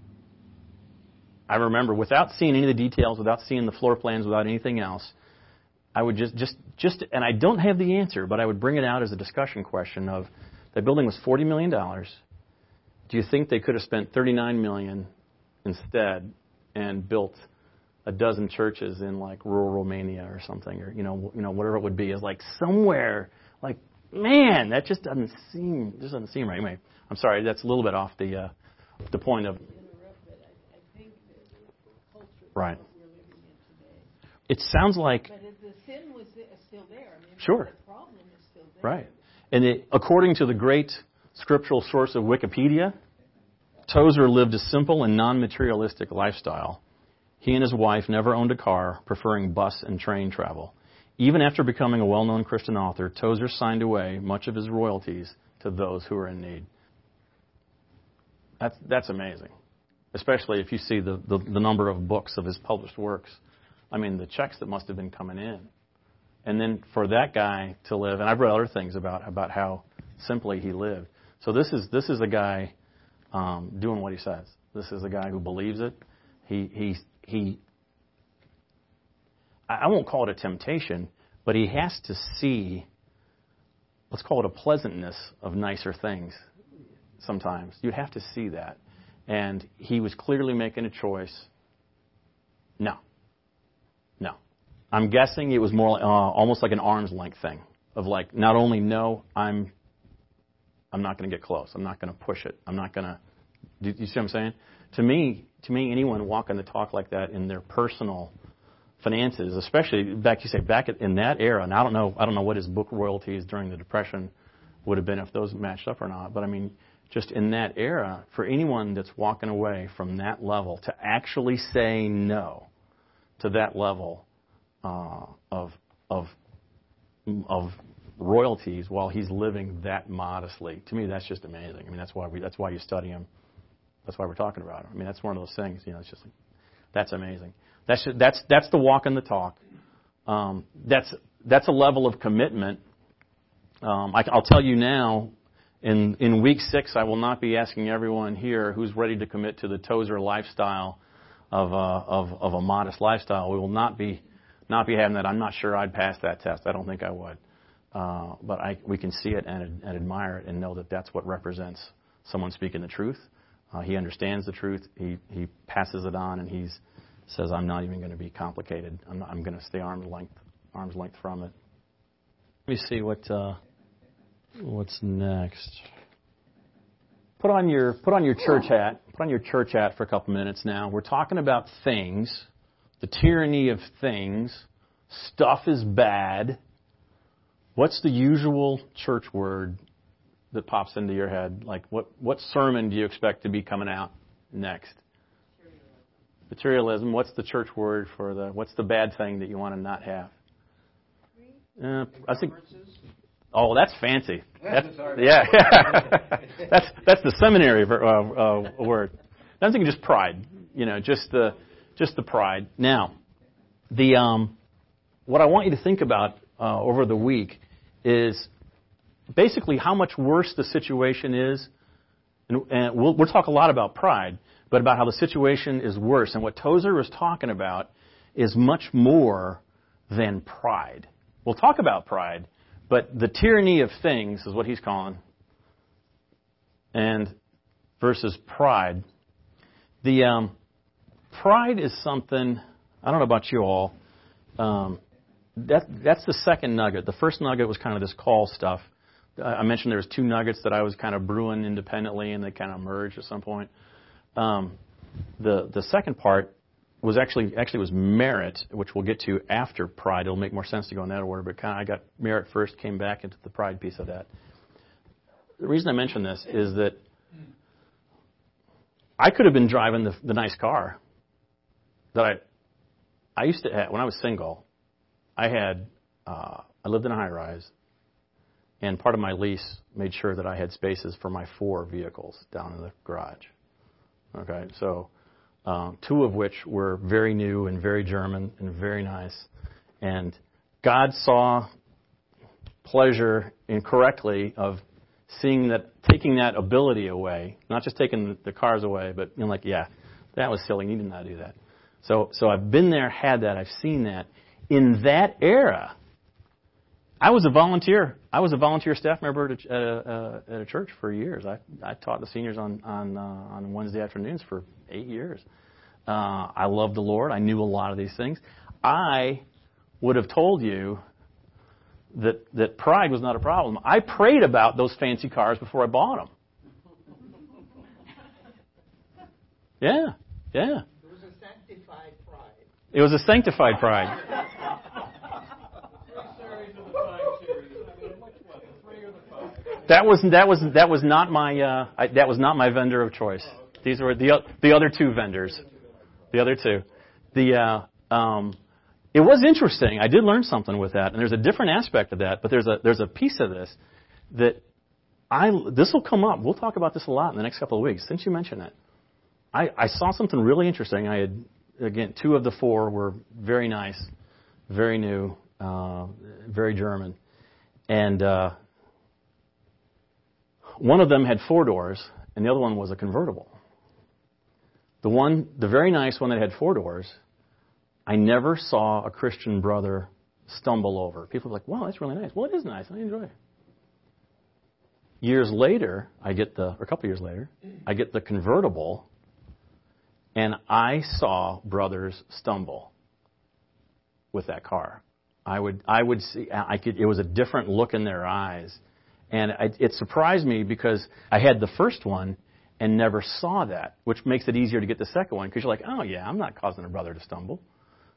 I remember, without seeing any of the details, without seeing the floor plans, without anything else, I would just, just, just, and I don't have the answer, but I would bring it out as a discussion question of that building was forty million dollars. Do you think they could have spent 39 million instead and built a dozen churches in like rural Romania or something, or you know, you know, whatever it would be, is like somewhere like, man, that just doesn't seem just doesn't seem right. Anyway, I'm sorry, that's a little bit off the uh, the point of. Right. what we're living in today. It sounds like But the sin was still there. I mean, Sure. the problem is still there. Right. And it, according to the great scriptural source of Wikipedia, Tozer lived a simple and non materialistic lifestyle. He and his wife never owned a car, preferring bus and train travel. Even after becoming a well known Christian author, Tozer signed away much of his royalties to those who were in need. That's, that's amazing, especially if you see the, the, the number of books of his published works. I mean, the checks that must have been coming in and then for that guy to live and I've read other things about about how simply he lived. So this is this is a guy um, doing what he says. This is a guy who believes it. He he he. I won't call it a temptation, but he has to see. Let's call it a pleasantness of nicer things. Sometimes you'd have to see that, and he was clearly making a choice. No, no. I'm guessing it was more uh, almost like an arm's length thing of like not only no, I'm I'm not going to get close. I'm not going to push it. I'm not going to. Do you see what I'm saying? To me, to me, anyone walking the talk like that in their personal finances, especially back you say back in that era, and I don't know I don't know what his book royalties during the Depression would have been if those matched up or not, but I mean just in that era, for anyone that's walking away from that level to actually say no to that level uh, of of of royalties while he's living that modestly. To me, that's just amazing. I mean, that's why we that's why you study him. That's why we're talking about him. I mean, that's one of those things. You know, it's just that's amazing. That's just, that's that's the walk and the talk. Um, that's that's a level of commitment. Um, I, I'll tell you now. In in week six, I will not be asking everyone here who's ready to commit to the Tozer lifestyle of a, of of a modest lifestyle. We will not be not be having that. I'm not sure I'd pass that test. I don't think I would. Uh, but I, we can see it and, and admire it and know that that's what represents someone speaking the truth. Uh, he understands the truth. He, he passes it on and he says, I'm not even going to be complicated. I'm, not, I'm going to stay arm's length, arm's length from it. Let me see what, uh, what's next. Put on your, put on your church hat. Put on your church hat for a couple minutes now. We're talking about things, the tyranny of things. Stuff is bad. What's the usual church word that pops into your head? Like, what, what sermon do you expect to be coming out next? Materialism. What's the church word for the, what's the bad thing that you want to not have? Uh, I think, oh, that's fancy. That's, yeah. that's, that's the seminary ver- uh, uh, word. I'm thinking just pride. You know, just the, just the pride. Now, the, um, what I want you to think about uh, over the week is basically how much worse the situation is. And, and we'll, we'll talk a lot about pride, but about how the situation is worse. And what Tozer is talking about is much more than pride. We'll talk about pride, but the tyranny of things is what he's calling. And versus pride. The um, pride is something, I don't know about you all. Um, that, that's the second nugget. The first nugget was kind of this call stuff. I mentioned there was two nuggets that I was kind of brewing independently, and they kind of merged at some point. Um, the the second part was actually actually was merit, which we'll get to after pride. It'll make more sense to go in that order, but kind of I got merit first, came back into the pride piece of that. The reason I mention this is that I could have been driving the, the nice car that I I used to have when I was single. I had uh, I lived in a high rise, and part of my lease made sure that I had spaces for my four vehicles down in the garage. Okay, so um, two of which were very new and very German and very nice, and God saw pleasure incorrectly of seeing that taking that ability away, not just taking the cars away, but you know, like yeah, that was silly. You did not do that. So so I've been there, had that, I've seen that. In that era, I was a volunteer. I was a volunteer staff member at a, at a, at a church for years. I, I taught the seniors on on, uh, on Wednesday afternoons for eight years. Uh, I loved the Lord. I knew a lot of these things. I would have told you that that pride was not a problem. I prayed about those fancy cars before I bought them. Yeah, yeah. Those are sanctified pride. It was a sanctified pride. That was that was that was not my uh, I, that was not my vendor of choice. These were the the other two vendors, the other two. The uh, um, it was interesting. I did learn something with that, and there's a different aspect of that. But there's a there's a piece of this that I this will come up. We'll talk about this a lot in the next couple of weeks. Since you mentioned it, I, I saw something really interesting. I had again two of the four were very nice, very new, uh, very German, and. Uh, one of them had four doors, and the other one was a convertible. The one, the very nice one that had four doors, I never saw a Christian brother stumble over. People were like, wow, that's really nice. Well, it is nice. I enjoy it. Years later, I get the, or a couple years later, I get the convertible, and I saw brothers stumble with that car. I would, I would see, I could, it was a different look in their eyes and I, it surprised me because I had the first one and never saw that, which makes it easier to get the second one because you're like, oh yeah, I'm not causing a brother to stumble.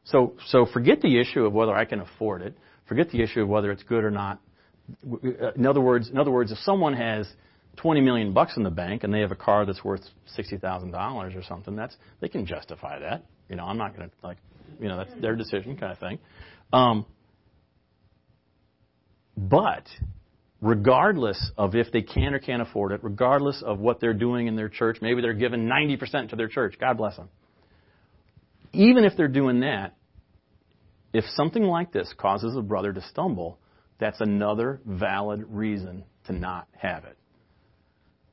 So, so forget the issue of whether I can afford it. Forget the issue of whether it's good or not. In other words, in other words, if someone has 20 million bucks in the bank and they have a car that's worth $60,000 or something, that's they can justify that. You know, I'm not going to like, you know, that's their decision kind of thing. Um, but regardless of if they can or can't afford it, regardless of what they're doing in their church. Maybe they're giving 90% to their church. God bless them. Even if they're doing that, if something like this causes a brother to stumble, that's another valid reason to not have it.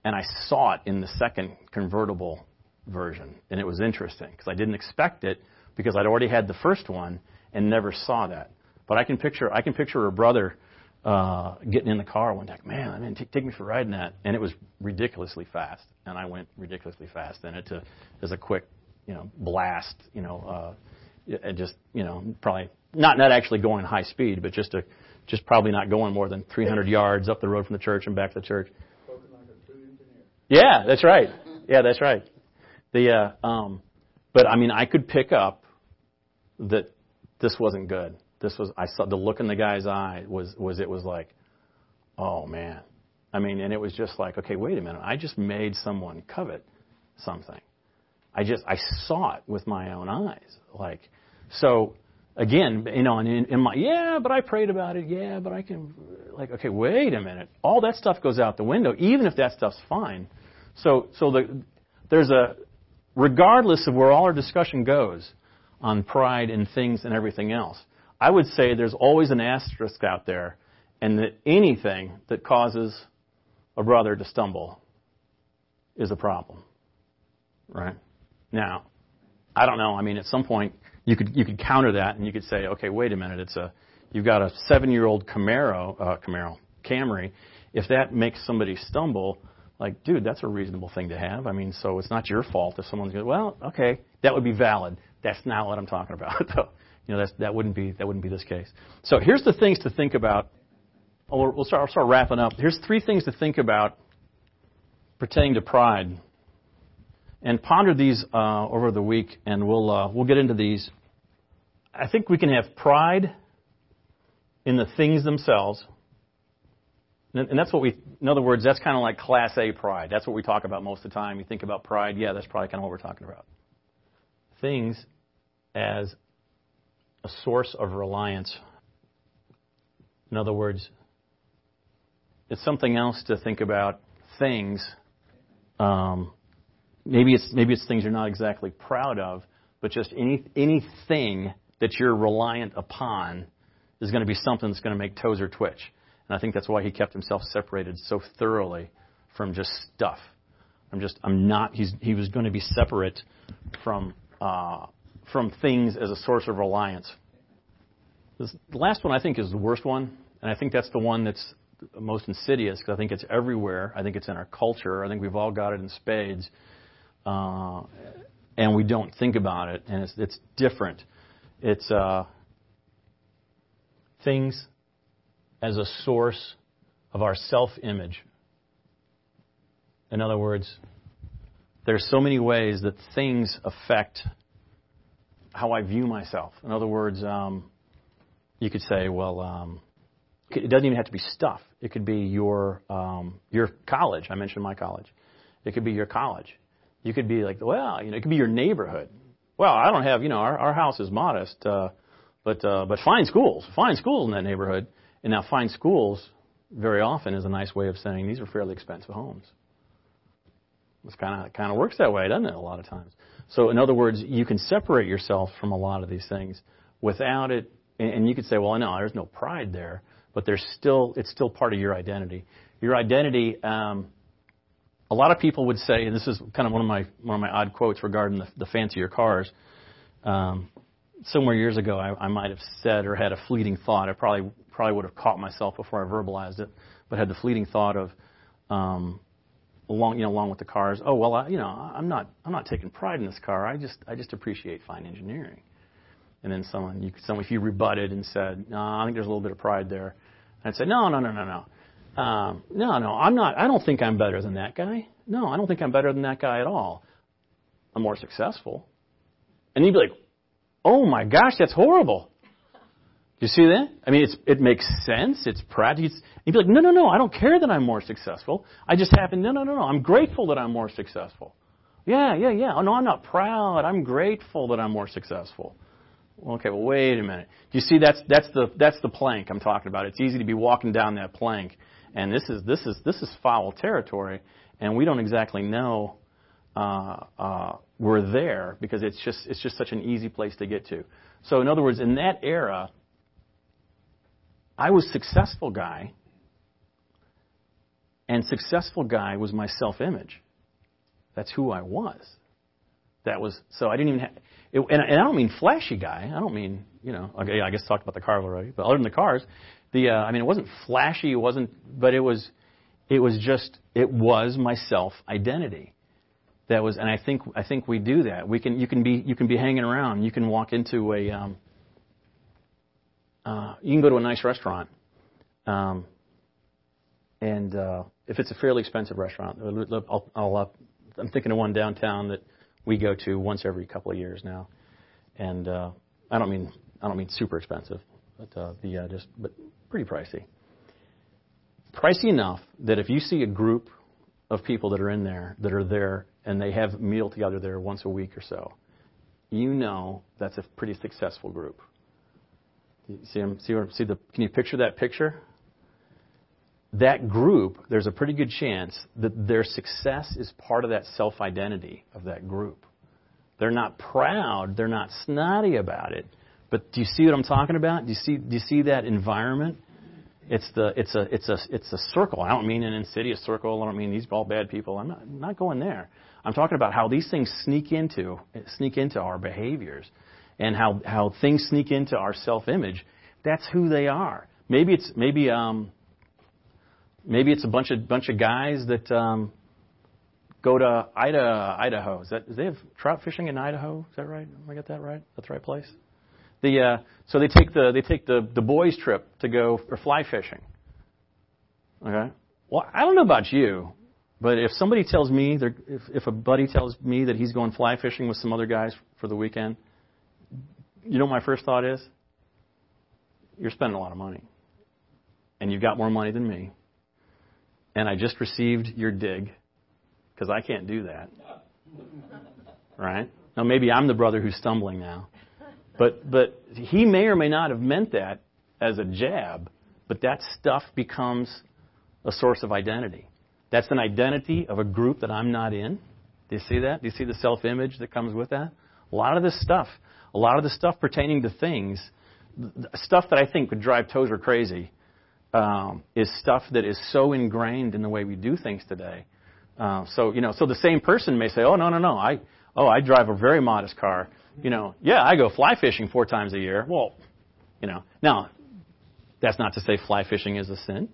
And I saw it in the second convertible version, and it was interesting because I didn't expect it because I'd already had the first one and never saw that. But I can picture I can picture a brother uh, getting in the car one day, man, I mean, t- take me for riding that, and it was ridiculously fast, and I went ridiculously fast in it to as a quick, you know, blast, you know, uh, and just you know, probably not not actually going high speed, but just a just probably not going more than 300 yards up the road from the church and back to the church. Yeah, that's right. Yeah, that's right. The uh, um, but I mean, I could pick up that this wasn't good this was I saw the look in the guy's eye was was it was like, oh man. I mean, and it was just like, okay, wait a minute. I just made someone covet something. I just I saw it with my own eyes. Like so again, you know, and in, in my yeah, but I prayed about it. Yeah, but I can like okay, wait a minute. All that stuff goes out the window, even if that stuff's fine. So so the there's a regardless of where all our discussion goes on pride and things and everything else, I would say there's always an asterisk out there, and that anything that causes a brother to stumble is a problem. Right? Now, I don't know. I mean, at some point, you could you could counter that, and you could say, okay, wait a minute. It's a you've got a seven-year-old Camaro, uh, Camaro, Camry. If that makes somebody stumble, like, dude, that's a reasonable thing to have. I mean, so it's not your fault if someone's going. Well, okay, that would be valid. That's not what I'm talking about, though you know, that's, that wouldn't be that wouldn't be this case. So here's the things to think about. Oh, we'll start, we'll start wrapping up. Here's three things to think about pertaining to pride, and ponder these uh, over the week, and we'll uh, we'll get into these. I think we can have pride in the things themselves, and that's what we. In other words, that's kind of like Class A pride. That's what we talk about most of the time. You think about pride, yeah, that's probably kind of what we're talking about. Things as a source of reliance. In other words, it's something else to think about things. Um, maybe it's maybe it's things you're not exactly proud of, but just any anything that you're reliant upon is going to be something that's going to make Tozer twitch. And I think that's why he kept himself separated so thoroughly from just stuff. I'm just I'm not. He's he was going to be separate from uh, from things as a source of reliance. This, the last one I think is the worst one, and I think that's the one that's most insidious because I think it's everywhere. I think it's in our culture. I think we've all got it in spades, uh, and we don't think about it, and it's it's different. It's uh, things as a source of our self-image. In other words, there's so many ways that things affect how I view myself. In other words, um, you could say, well, um, it doesn't even have to be stuff. It could be your um, your college. I mentioned my college. It could be your college. You could be like, well, you know, it could be your neighborhood. Well, I don't have, you know, our, our house is modest, uh, but uh, but fine schools, fine schools in that neighborhood. And now, fine schools very often is a nice way of saying these are fairly expensive homes. It's kind of kind of works that way, doesn't it? A lot of times. So, in other words, you can separate yourself from a lot of these things without it. And you could say, well, no, there's no pride there, but there's still it's still part of your identity. Your identity. Um, a lot of people would say, and this is kind of one of my one of my odd quotes regarding the, the fancier cars. Um, somewhere years ago, I, I might have said or had a fleeting thought. I probably probably would have caught myself before I verbalized it, but had the fleeting thought of, um, along you know along with the cars. Oh well, I, you know I'm not I'm not taking pride in this car. I just I just appreciate fine engineering. And then someone you someone if you rebutted and said no, I think there's a little bit of pride there. I'd say no no no no no. Um, no, no, I'm not. I don't think I'm better than that guy. No, I don't think I'm better than that guy at all. I'm more successful. And you'd be like, oh my gosh, that's horrible. You see that? I mean, it makes sense. It's practical. You'd be like, no, no, no, I don't care that I'm more successful. I just happen, no, no, no, no, I'm grateful that I'm more successful. Yeah, yeah, yeah. Oh, no, I'm not proud. I'm grateful that I'm more successful. Okay, well, wait a minute. Do you see that's, that's, the, that's the plank I'm talking about. It's easy to be walking down that plank. And this is, this is, this is foul territory. And we don't exactly know uh, uh, we're there because it's just, it's just such an easy place to get to. So, in other words, in that era, I was successful guy, and successful guy was my self-image. That's who I was. That was so I didn't even have, it, and, and I don't mean flashy guy. I don't mean you know. Okay, I guess talked about the car already, but other than the cars, the uh, I mean it wasn't flashy. It wasn't, but it was, it was just it was my self identity. That was, and I think I think we do that. We can you can be you can be hanging around. You can walk into a um, uh, you can go to a nice restaurant, um, and uh, if it's a fairly expensive restaurant, I'll, I'll, uh, I'm thinking of one downtown that we go to once every couple of years now, and uh, I don't mean I don't mean super expensive, but uh, the uh, just but pretty pricey. Pricey enough that if you see a group of people that are in there that are there and they have meal together there once a week or so, you know that's a pretty successful group. See, see, see the, can you picture that picture? That group, there's a pretty good chance that their success is part of that self identity of that group. They're not proud, they're not snotty about it. But do you see what I'm talking about? Do you see, do you see that environment? It's the it's a it's a it's a circle. I don't mean an insidious circle. I don't mean these are all bad people. I'm not I'm not going there. I'm talking about how these things sneak into sneak into our behaviors and how, how things sneak into our self image, that's who they are. Maybe it's maybe um, maybe it's a bunch of bunch of guys that um, go to Idaho. Idaho. Is that? Do they have trout fishing in Idaho? Is that right? Am I get that right? That's the right place. The uh, so they take the they take the the boys trip to go for fly fishing. Okay. Well, I don't know about you, but if somebody tells me, if if a buddy tells me that he's going fly fishing with some other guys for the weekend, you know my first thought is? You're spending a lot of money. And you've got more money than me. And I just received your dig because I can't do that. Right? Now maybe I'm the brother who's stumbling now. But but he may or may not have meant that as a jab, but that stuff becomes a source of identity. That's an identity of a group that I'm not in. Do you see that? Do you see the self image that comes with that? A lot of this stuff a lot of the stuff pertaining to things, stuff that I think would drive Tozer crazy, um, is stuff that is so ingrained in the way we do things today. Uh, so you know, so the same person may say, "Oh no, no, no, I oh I drive a very modest car." You know, yeah, I go fly fishing four times a year. Well, you know, now that's not to say fly fishing is a sin.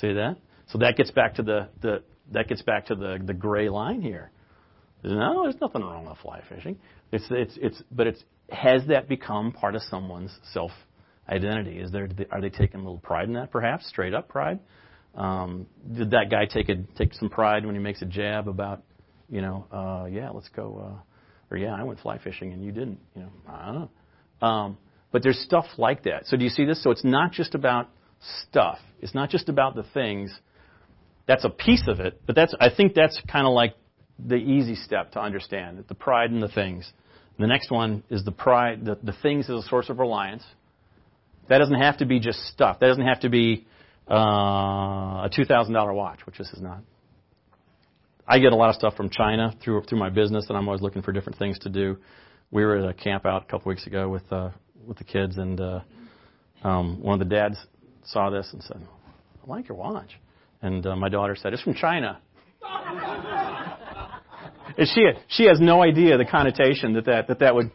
See that? So that gets back to the, the that gets back to the the gray line here. No, there's nothing wrong with fly fishing. It's it's it's but it's has that become part of someone's self identity? Is there are they taking a little pride in that? Perhaps straight up pride. Um, did that guy take a take some pride when he makes a jab about, you know, uh, yeah, let's go, uh, or yeah, I went fly fishing and you didn't. You know, I don't know. Um, but there's stuff like that. So do you see this? So it's not just about stuff. It's not just about the things. That's a piece of it, but that's I think that's kind of like the easy step to understand the pride in the things. The next one is the pride, the, the things as a source of reliance. That doesn't have to be just stuff. That doesn't have to be uh, a two thousand dollar watch, which this is not. I get a lot of stuff from China through through my business, and I'm always looking for different things to do. We were at a camp out a couple weeks ago with uh, with the kids, and uh, um, one of the dads saw this and said, "I like your watch," and uh, my daughter said, "It's from China." and she she has no idea the connotation that that that, that would.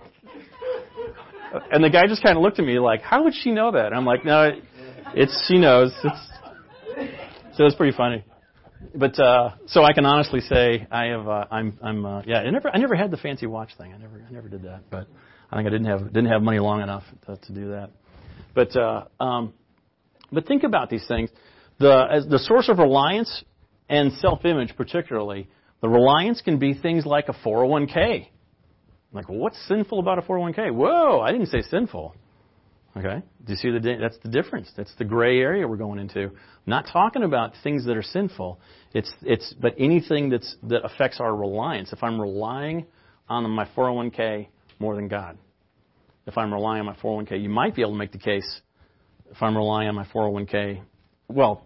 And the guy just kind of looked at me like, "How would she know that?" And I'm like, "No, it's she knows." It's, so it's pretty funny but uh, so I can honestly say I have uh, I'm I'm uh, yeah I never I never had the fancy watch thing I never I never did that but I think I didn't have didn't have money long enough to, to do that but uh, um, but think about these things the as the source of reliance and self image particularly the reliance can be things like a 401k like well, what's sinful about a 401k whoa I didn't say sinful Okay? Do you see the that's the difference? That's the gray area we're going into. I'm not talking about things that are sinful. It's it's but anything that's that affects our reliance. If I'm relying on my 401k more than God, if I'm relying on my 401k, you might be able to make the case. If I'm relying on my 401k, well,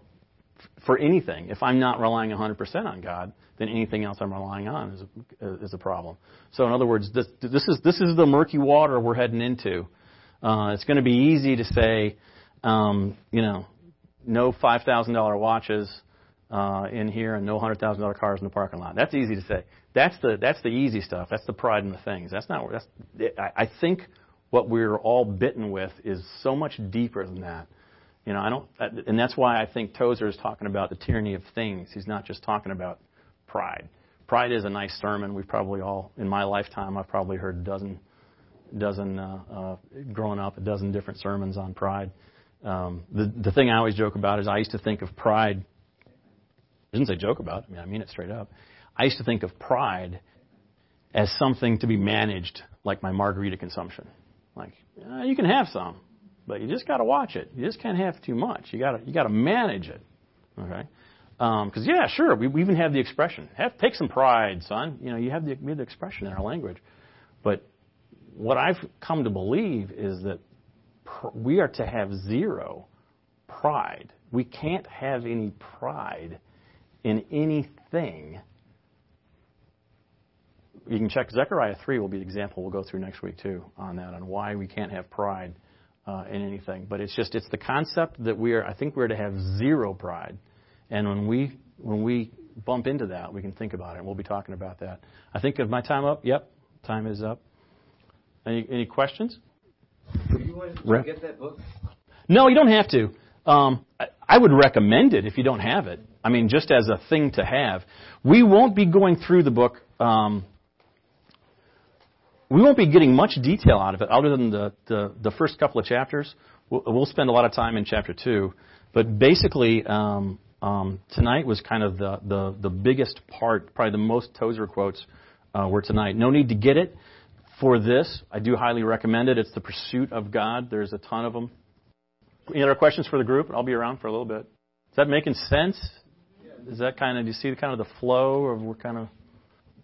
for anything, if I'm not relying 100% on God, then anything else I'm relying on is a, is a problem. So, in other words, this, this is this is the murky water we're heading into uh, it's going to be easy to say, um, you know, no $5,000 watches uh, in here and no $100,000 cars in the parking lot. That's easy to say. That's the that's the easy stuff. That's the pride in the things. That's not. That's. I, I think what we're all bitten with is so much deeper than that. You know, I don't, and that's why I think Tozer is talking about the tyranny of things. He's not just talking about pride. Pride is a nice sermon. We've probably all, in my lifetime, I've probably heard a dozen dozen uh, uh, growing up, a dozen different sermons on pride. Um, the the thing I always joke about is I used to think of pride. I didn't say joke about. I mean, I mean it straight up. I used to think of pride as something to be managed, like my margarita consumption. Like uh, you can have some, but you just got to watch it. You just can't have too much. You got to you got to manage it. Okay. Because um, yeah, sure, we, we even have the expression. Have take some pride, son. You know, you have the, we have the expression in our language, but what I've come to believe is that pr- we are to have zero pride. We can't have any pride in anything. You can check Zechariah 3 will be the example we'll go through next week too on that, on why we can't have pride uh, in anything. But it's just, it's the concept that we are, I think we're to have zero pride. And when we, when we bump into that, we can think about it. And we'll be talking about that. I think of my time up. Yep, time is up. Any, any questions? Do you want to get that book? No, you don't have to. Um, I, I would recommend it if you don't have it. I mean, just as a thing to have. We won't be going through the book. Um, we won't be getting much detail out of it, other than the, the, the first couple of chapters. We'll, we'll, spend a lot of time in chapter two, but basically, um, um, tonight was kind of the, the, the biggest part, probably the most Tozer quotes uh, were tonight. No need to get it for this. I do highly recommend it. It's the pursuit of God. There's a ton of them. Any other questions for the group? I'll be around for a little bit. Is that making sense? Is that kind of, do you see kind of the flow of we're kind of,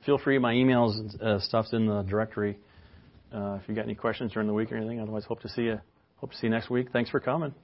feel free, my emails and uh, stuff's in the directory. Uh, if you got any questions during the week or anything, otherwise hope to see you, hope to see you next week. Thanks for coming.